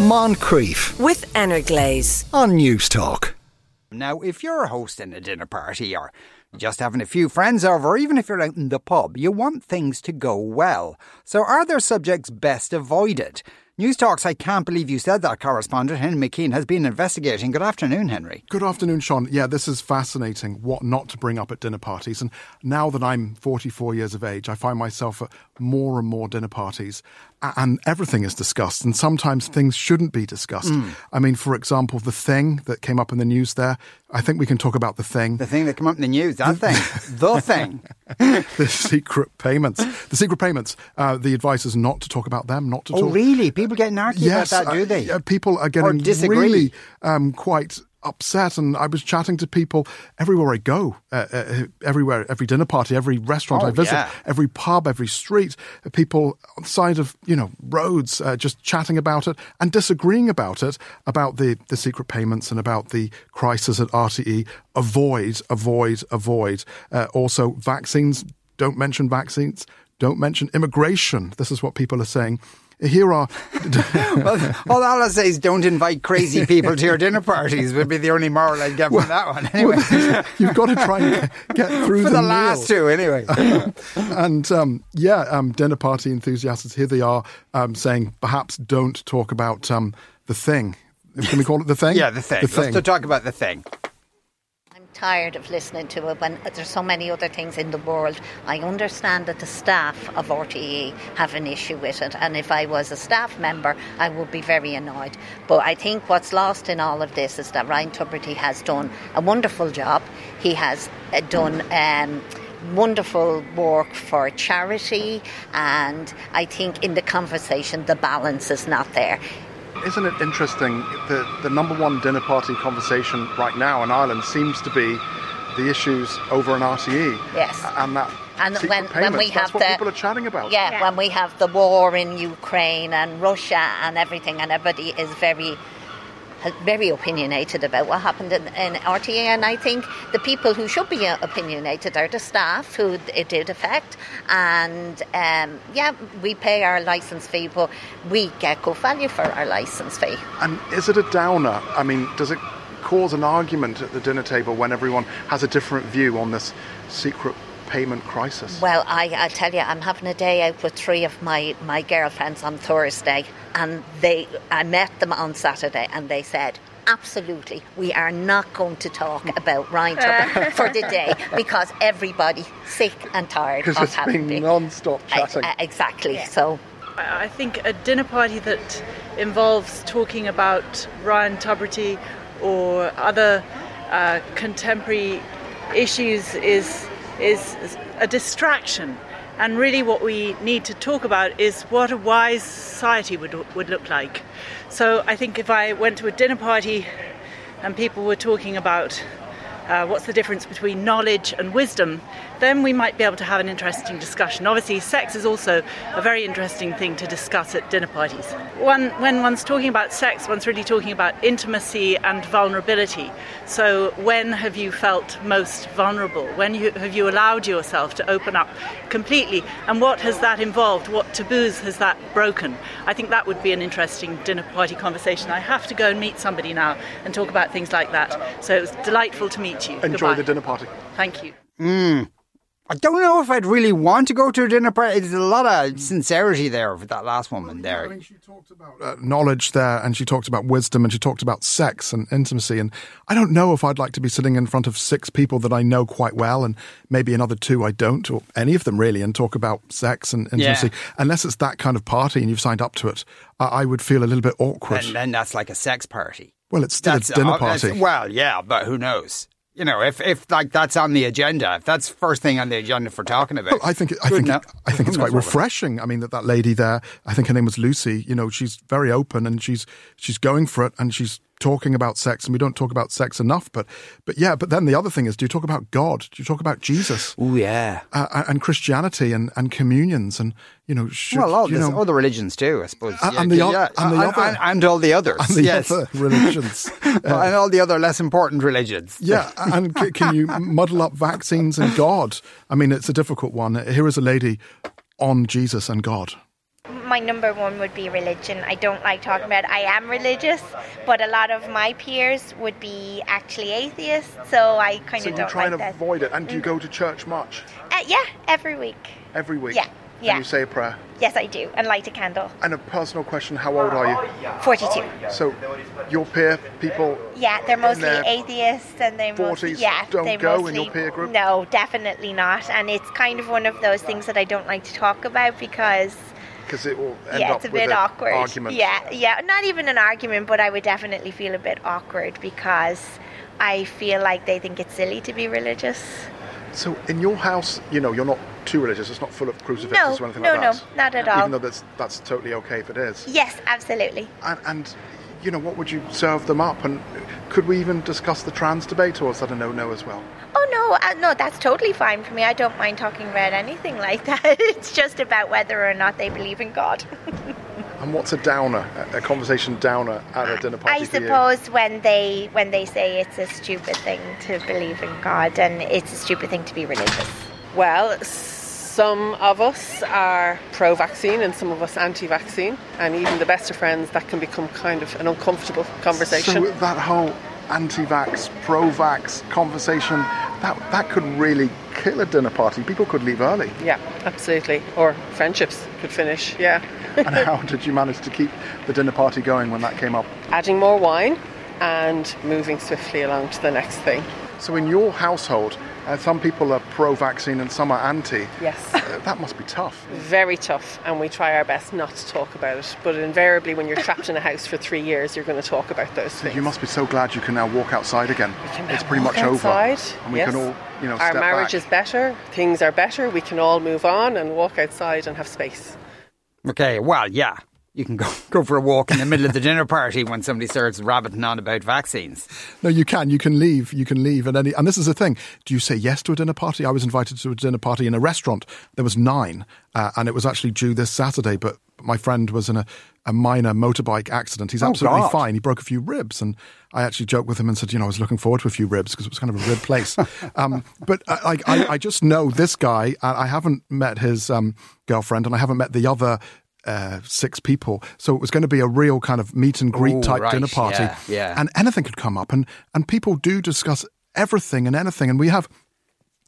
Moncrieff with Energlaze. on Newstalk. Now, if you're hosting a dinner party or just having a few friends over, even if you're out in the pub, you want things to go well. So, are there subjects best avoided? Newstalk's I Can't Believe You Said That correspondent Henry McKean has been investigating. Good afternoon, Henry. Good afternoon, Sean. Yeah, this is fascinating what not to bring up at dinner parties. And now that I'm 44 years of age, I find myself at more and more dinner parties a- and everything is discussed. And sometimes things shouldn't be discussed. I mean, for example, the thing that came up in the news there, I think we can talk about the thing. The thing that came up in the news, that thing. the thing. the secret payments. The secret payments. Uh, the advice is not to talk about them, not to Oh, talk. really? People get narky Yes, about that, do uh, they? yeah, people are getting really um, quite upset. And I was chatting to people everywhere I go, uh, uh, everywhere, every dinner party, every restaurant Oh, I visit, yeah. every pub, every street. uh, People on the side of you know roads uh, just chatting about it and disagreeing about it, about the the secret payments and about the crisis at RTE. Avoid, avoid, avoid. Uh, also, vaccines. Don't mention vaccines. Don't mention immigration. This is what people are saying. Here are well, all I'll say is don't invite crazy people to your dinner parties would be the only moral I'd get from that one. Anyway, You've got to try and get- through for the, the last meal. two, anyway. And um, yeah, um, dinner party enthusiasts, here they are um, saying perhaps don't talk about um, the thing. Can we call it the thing? yeah, the thing. The thing. Let's talk about the thing. Tired of listening to it when there's so many other things in the world. I understand that the staff of RTE have an issue with it, and if I was a staff member, I would be very annoyed. But I think what's lost in all of this is that Ryan Tubridy has done a wonderful job. He has uh, done. Um, Wonderful work for charity, and I think in the conversation the balance is not there. Isn't it interesting? The, the number one dinner party conversation right now in Ireland seems to be the issues over an RTE. Yes. And that. And when, when we have the people are chatting about. Yeah, when we have the war in Ukraine and Russia and everything, and everybody is very very opinionated about what happened in, in RTA, and I think the people who should be uh, opinionated are the staff who it did affect. And um, yeah, we pay our license fee, but we get good value for our license fee. And is it a downer? I mean, does it cause an argument at the dinner table when everyone has a different view on this secret payment crisis? Well, I, I tell you, I'm having a day out with three of my, my girlfriends on Thursday, and they I met them on Saturday, and they said. Absolutely, we are not going to talk about Ryan Tubridy for the day because everybody's sick and tired of it's having been non-stop chatting. I- exactly. So I I think a dinner party that involves talking about Ryan Tubridy or other uh, contemporary issues is is a distraction. And really, what we need to talk about is what a wise society would would look like. So I think if I went to a dinner party and people were talking about uh, what's the difference between knowledge and wisdom, then we might be able to have an interesting discussion. Obviously, sex is also a very interesting thing to discuss at dinner parties. One, when one's talking about sex, one's really talking about intimacy and vulnerability. So, when have you felt most vulnerable? When you, have you allowed yourself to open up completely? And what has that involved? What taboos has that broken? I think that would be an interesting dinner party conversation. I have to go and meet somebody now and talk about things like that. So, it was delightful to meet you. Enjoy Goodbye. the dinner party. Thank you. I don't know if I'd really want to go to a dinner party. There's a lot of sincerity there with that last woman I there. mean, she talked about uh, knowledge there, and she talked about wisdom, and she talked about sex and intimacy. And I don't know if I'd like to be sitting in front of six people that I know quite well, and maybe another two I don't, or any of them really, and talk about sex and intimacy. Yeah. Unless it's that kind of party and you've signed up to it, I, I would feel a little bit awkward. And then that's like a sex party. well, it's still That's a dinner uh, party. Well, yeah, but who knows? You know, if if like that's on the agenda, if that's first thing on the agenda for talking about, Well, I think I think. I think it's quite refreshing. I mean that that lady there, I think her name was Lucy. You know, she's very open and she's she's going for it and she's talking about sex and we don't talk about sex enough. But but yeah, but then the other thing is, do you talk about God? Do you talk about Jesus Oh yeah. uh, and Christianity and, and communions and you know should, well, all you know, other religions too, I suppose. And- yeah, and the yeah, and the other- and, and all the others. and the yes. other religions. Well, and all the other less important religions. Yeah, and c- can you muddle up vaccines and God? I mean, it's a difficult one. Here is a lady on Jesus and God. My number one would be religion. I don't like talking about it. I am religious, but a lot of my peers would be actually atheists, so I kind So of you don't try like and that. avoid it. And do you go to church much? Uh, yeah, every week. Every week? Yeah, yeah. And you say a prayer? Yes, I do, and light a candle. And a personal question, how old are you? 42. So your peer people Yeah, they're mostly atheists, and they mostly 40s yeah, don't they go in mostly, your peer group? No, definitely not. And it's kind of one of those things that I don't like to talk about because because it will end yeah, up it's a bit an awkward. argument. Yeah, yeah, not even an argument, but I would definitely feel a bit awkward because I feel like they think it's silly to be religious. So in your house, you know, you're not too religious. It's not full of crucifixes No, or anything no, like that. no, that. not at all. Even though that's that's totally okay if it is. Yes, absolutely. And, and you know, what would you serve them up? And could we even discuss the trans debate, or is that a no-no as well? Oh no, uh, no, that's totally fine for me. I don't mind talking about anything like that. It's just about whether or not they believe in God. And what's a downer, a, a conversation downer at a dinner party I for you? suppose when they when they say it's a stupid thing to believe in God and it's a stupid thing to be religious. Well, some of us are pro vaccine and some of us anti vaccine, and even the best of friends, that can become kind of an uncomfortable conversation. So that whole anti-vax, pro-vax conversation, that that could really kill a dinner party. People could leave early. yeah, absolutely. Or friendships could finish, yeah. and how did you manage to keep the dinner party going when that came up? Adding more wine and moving swiftly along to the next thing. So in your household, uh, some people are pro-vaccine and some are anti. Yes. Uh, that must be tough. Very tough, and we try our best not to talk about it. But invariably, when you're trapped in a house for three years, you're going to talk about those things. You must be so glad you can now walk outside again. It's pretty walk much outside, over, and we yes. can all, you know, Our step marriage back. is better, things are better, we can all move on and walk outside and have space. Okay, well, yeah. You can go, go for a walk in the middle of the dinner party when somebody starts rabbiting on about vaccines. No, you can. You can leave. You can leave at any. And this is the thing. Do you say yes to a dinner party? I was invited to a dinner party in a restaurant. There was nine, uh, and it was actually due this Saturday. But my friend was in a, a minor motorbike accident. He's Oh, absolutely God. fine. He broke a few ribs, and I actually joked with him and said, you know, I was looking forward to a few ribs because it was kind of a rib place. um, but I, I, I just know this guy. I haven't met his um, girlfriend, and I haven't met the other. Uh, six people, so it was going to be a real kind of meet and greet Oh, type right, dinner party, yeah, yeah. and anything could come up, and and people do discuss everything and anything, and we have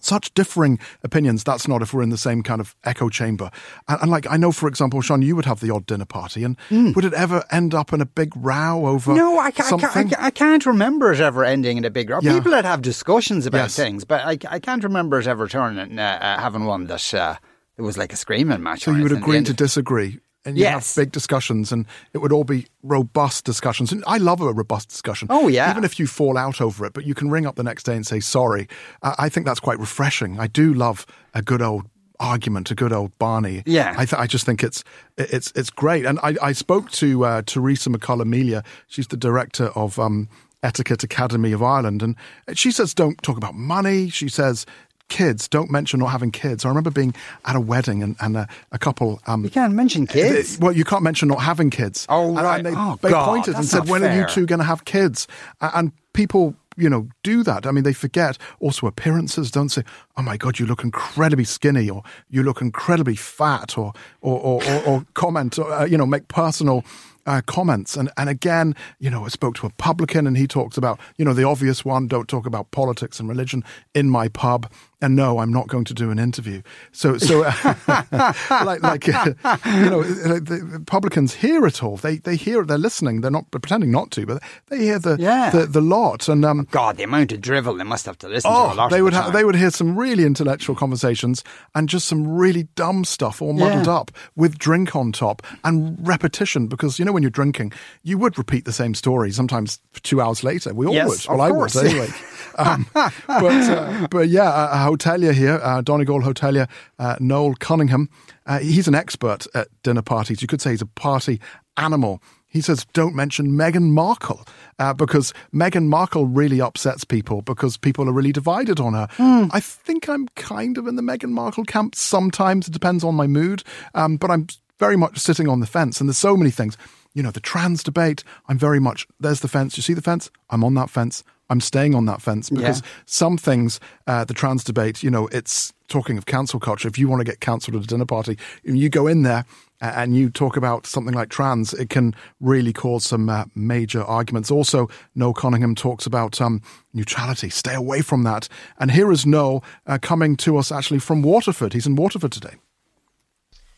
such differing opinions. That's not if we're in the same kind of echo chamber. And, and like I know, for example, Sean, you would have the odd dinner party, and would it ever end up in a big row over. No, I, ca- I, something? ca- I, ca- I can't remember it ever ending in a big row. Yeah. People that have discussions about Yes. things, but I, I can't remember it ever turning, uh, uh, having one that uh, it was like a screaming match. so you would agree The to disagree. And you Yes. have big discussions, and it would all be robust discussions. And I love a robust discussion. Oh, yeah. Even if you fall out over it, but you can ring up the next day and say sorry. I, I think that's quite refreshing. I do love a good old argument, a good old Barney. Yeah. I, th- I just think it's it's it's great. And I, I spoke to uh, Teresa McCullough-Melia. She's the director of um, Etiquette Academy of Ireland, and she says don't talk about money. She says. Kids, don't mention not having kids. I remember being at a wedding and, and a, a couple. Um, You can't mention kids. well, you can't mention not having kids. Oh, And- right. And they, Oh, they God, pointed and said, not when are you two going to have kids? And people, you know, do that. I mean, they forget also appearances. Don't say, oh my God, you look incredibly skinny or you look incredibly fat or, or, or, or, or comment, uh, you know, make personal uh, comments. And, and again, you know, I spoke to a publican and he talks about, you know, the obvious one, don't talk about politics and religion in my pub. And no, I'm not going to do an interview. So, so like, like uh, you know, like the publicans hear it all. They, they hear it. They're listening. They're not pretending not to, but they hear the, Yeah. the, the lot. And, um, God, the amount of drivel they must have to listen to Oh, they would the ha- they would hear some really intellectual conversations and just some really dumb stuff all muddled Yeah. up with drink on top and repetition because you know when you're drinking you would repeat the same story sometimes two hours later we all Yes, would of well I would anyway um, but uh, but yeah a, a hotelier here uh, Donegal hotelier uh, Noel Cunningham uh, he's an expert at dinner parties you could say he's a party animal he says, don't mention Meghan Markle uh, because Meghan Markle really upsets people because people are really divided on her. I think I'm kind of in the Meghan Markle camp sometimes. It depends on my mood, um, but I'm very much sitting on the fence. And there's so many things. You know, the trans debate, I'm very much, there's the fence. You see the fence? I'm on that fence. I'm staying on that fence because Yeah. some things, uh, the trans debate, you know, it's talking of cancel culture. If you want to get cancelled at a dinner party, you go in there uh, and you talk about something like trans, it can really cause some uh, major arguments. Also, Noel Cunningham talks about um, neutrality. Stay away from that. And here is Noel uh, coming to us actually from Waterford. He's in Waterford today.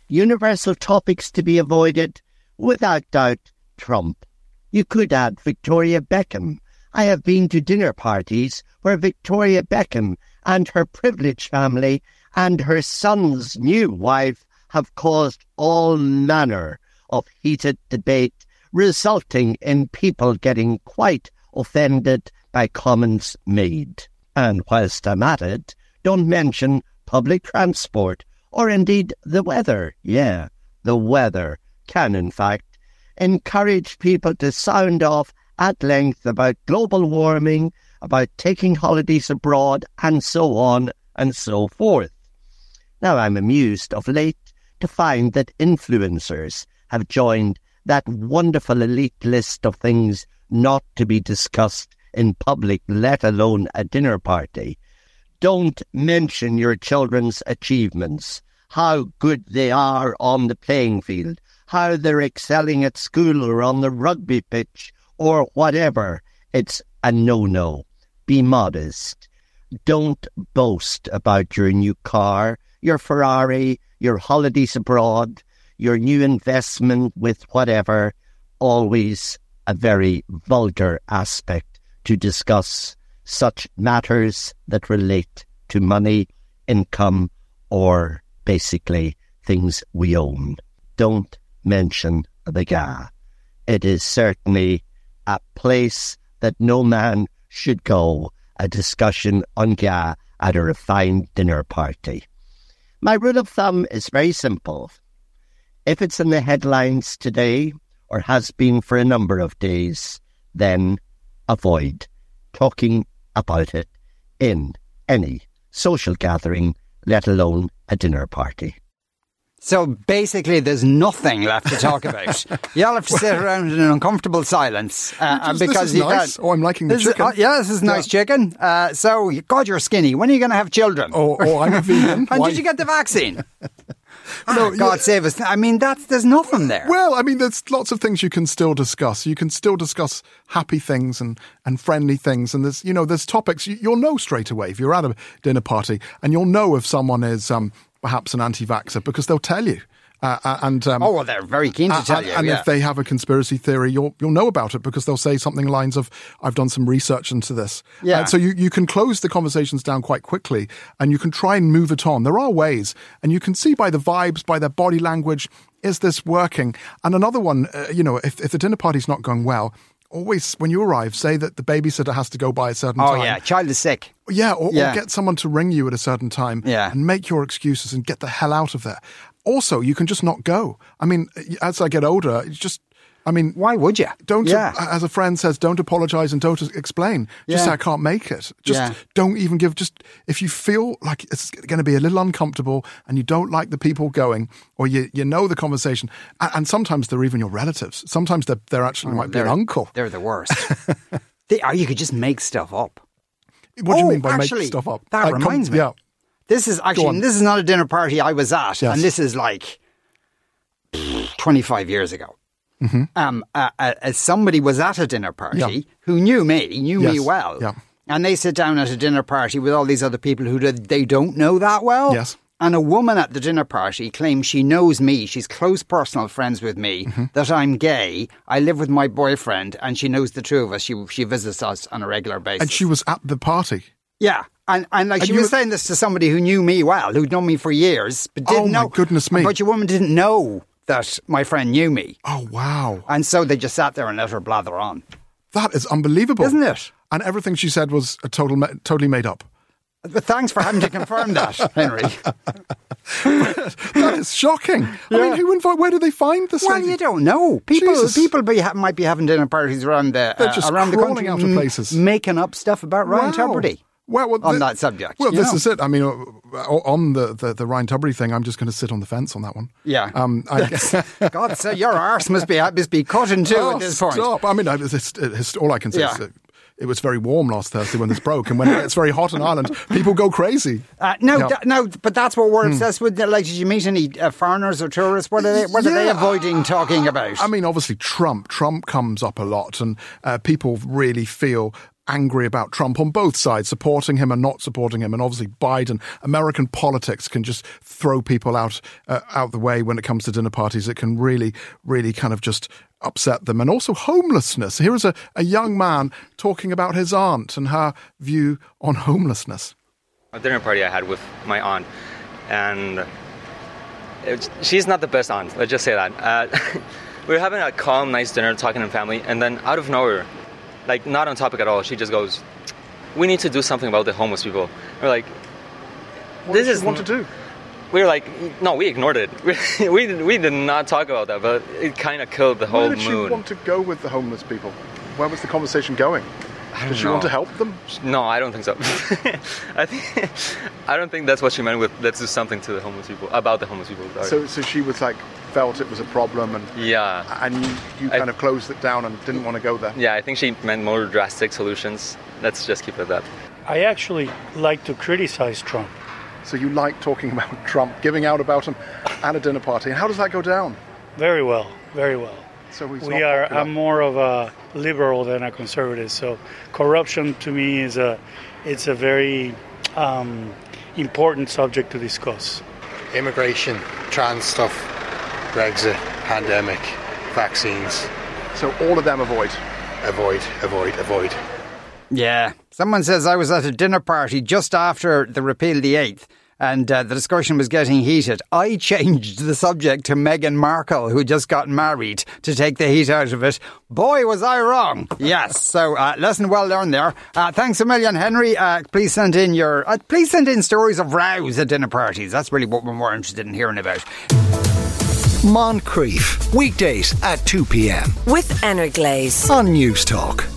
Universal topics to be avoided, without doubt, Trump. You could add Victoria Beckham. I have been to dinner parties where Victoria Beckham and her privileged family and her son's new wife have caused all manner of heated debate, resulting in people getting quite offended by comments made. And whilst I'm at it, don't mention public transport or indeed the weather. Yeah, the weather can, in fact, encourage people to sound off at length about global warming, about taking holidays abroad, and so on and so forth. Now, I'm amused of late to find that influencers have joined that wonderful elite list of things not to be discussed in public, let alone a dinner party. Don't mention your children's achievements, how good they are on the playing field, how they're excelling at school or on the rugby pitch or whatever. It's a no-no. Be modest. Don't boast about your new car, your Ferrari, your holidays abroad, your new investment with whatever. Always a very vulgar aspect to discuss such matters that relate to money, income, or basically things we own. Don't mention the GAA. It is certainly a place that no man should go, a discussion on GAA at a refined dinner party. My rule of thumb is very simple. If it's in the headlines today, or has been for a number of days, then avoid talking about it in any social gathering, let alone a dinner party. So basically, there's nothing left to talk about. you all have to sit around in an uncomfortable silence uh, this because is you nice. can't- Oh, I'm liking the This is- chicken. oh, yeah, this is nice chicken. Uh, so, God, you're skinny. When are you going to have children? Oh, oh I'm a vegan. and Why- did you get the vaccine? No, Ah, God yeah. save us. I mean, that's there's nothing there. Well, I mean, there's lots of things you can still discuss. You can still discuss happy things and, and friendly things. And there's, you know, there's topics you, you'll know straight away if you're at a dinner party and you'll know if someone is um, perhaps an anti vaxxer because they'll tell you. Uh, uh, and um, oh, well, they're very keen to Uh, tell and, you. and yeah. if they have a conspiracy theory, you'll you'll know about it because they'll say something lines of, "I've done some research into this." Yeah. And so you you can close the conversations down quite quickly, and you can try and move it on. There are ways, and you can see by the vibes, by their body language, is this working? And another one, uh, you know, if if the dinner party's not going well. Always, when you arrive, say that the babysitter has to go by a certain oh, time. Oh, yeah, child is sick. Yeah, or, Yeah. or get someone to ring you at a certain time Yeah. and make your excuses and get the hell out of there. Also, you can just not go. I mean, as I get older, it's just, I mean, Why would you? don't, Yeah. as a friend says, don't apologize and don't explain. Just Yeah. say, I can't make it. Just Yeah. don't even give, just, if you feel like it's going to be a little uncomfortable and you don't like the people going, or you, you know the conversation, and, and sometimes they're even your relatives. Sometimes they're, they're actually oh, might be an Oh, uncle. They're the worst. they, or you could just make stuff up. What do you Oh, mean by actually, make stuff up? that Like, com- reminds me. Yeah. This is actually this is not a dinner party I was at, Yes. and this is like twenty five years ago. Mm-hmm. Um, uh, uh, as somebody was at a dinner party Yeah. who knew me, knew me well, Yeah. and they sit down at a dinner party with all these other people who they don't know that well. Yes. And a woman at the dinner party claims she knows me, she's close personal friends with me, Mm-hmm. that I'm gay, I live with my boyfriend, and she knows the two of us. She she visits us on a regular basis. And she was at the party. Yeah. And, and like And she was saying this to somebody who knew me well, who'd known me for years, but didn't Oh, my know. goodness me. But your woman didn't know that my friend knew me. Oh, wow. And so they just sat there and let her blather on. That is unbelievable, Isn't it? And everything she said was a total, totally made up. But thanks for having to confirm that, Henry. That is shocking. I mean, who invite? Where do they find this? well, lady? you don't know. People Jesus. people be, ha- might be having dinner parties around the, uh, around the country out of m- making up stuff about Ryan Wow. Tubridy. Well, well, on thi- that subject, Well, this know. is it. I mean, uh, on the, the, the Ryan Tubridy thing, I'm just going to sit on the fence on that one. Yeah. Um, I, God, so your arse must be must be cut in two Oh, at this point. Stop. I mean, it's, it's, it's, all I can say is Yeah. that it was very warm last Thursday when this broke, and when it's very hot in Ireland, people go crazy. Uh, no, Yeah. th- no, but that's what we're obsessed with. Like, did you meet any uh, foreigners or tourists? What are they? What are they Yeah. avoiding talking about? I mean, obviously, Trump. Trump comes up a lot, and uh, people really feel angry about Trump on both sides, supporting him and not supporting him. And obviously, Biden. American politics can just throw people out uh, out the way when it comes to dinner parties. It can really, really kind of just upset them. And also homelessness. Here is a, a young man talking about his aunt and her view on homelessness. a dinner party I had with my aunt, and it, she's not the best aunt. Let's just say that. Uh, we were having a calm, nice dinner, talking in family, and then out of nowhere, like not on topic at all, she just goes, "We need to do something about the homeless people." We're like, What "This is want to do? We were like, "No, we ignored it. We we, we did not talk about that, but it kind of killed the whole Where did mood." she want to go with the homeless people? Where was the conversation going? Don't Did she want to help them? No, I don't think so. I think I don't think that's what she meant with "let's do something to the homeless people about the homeless people." Sorry. So, so she was like felt it was a problem, and yeah, and you, you I- kind of closed it down and didn't want to go there. Yeah, I think she meant more drastic solutions. Let's just keep it at that. I actually like to criticize Trump. So you like talking about Trump, giving out about him at a dinner party, and how does that go down? Very well, very well. So he's we not are. popular. I'm more of a liberal than a conservative. So corruption to me is a, it's a very um, important subject to discuss. Immigration, trans stuff, Brexit, pandemic, vaccines. So all of them avoid. Avoid, avoid, avoid. Yeah. Someone says I was at a dinner party just after the repeal of the eighth. And uh, the discussion was getting heated. I changed the subject to Meghan Markle, who just got married, to take the heat out of it. Boy, was I wrong. Yes. So, uh, lesson well learned there. Uh, thanks a million, Henry. Uh, please send in your, uh, please send in stories of rows at dinner parties. That's really what we're more interested in hearing about. Moncrieff, weekdays at 2 p.m. With Energlaze. on Newstalk.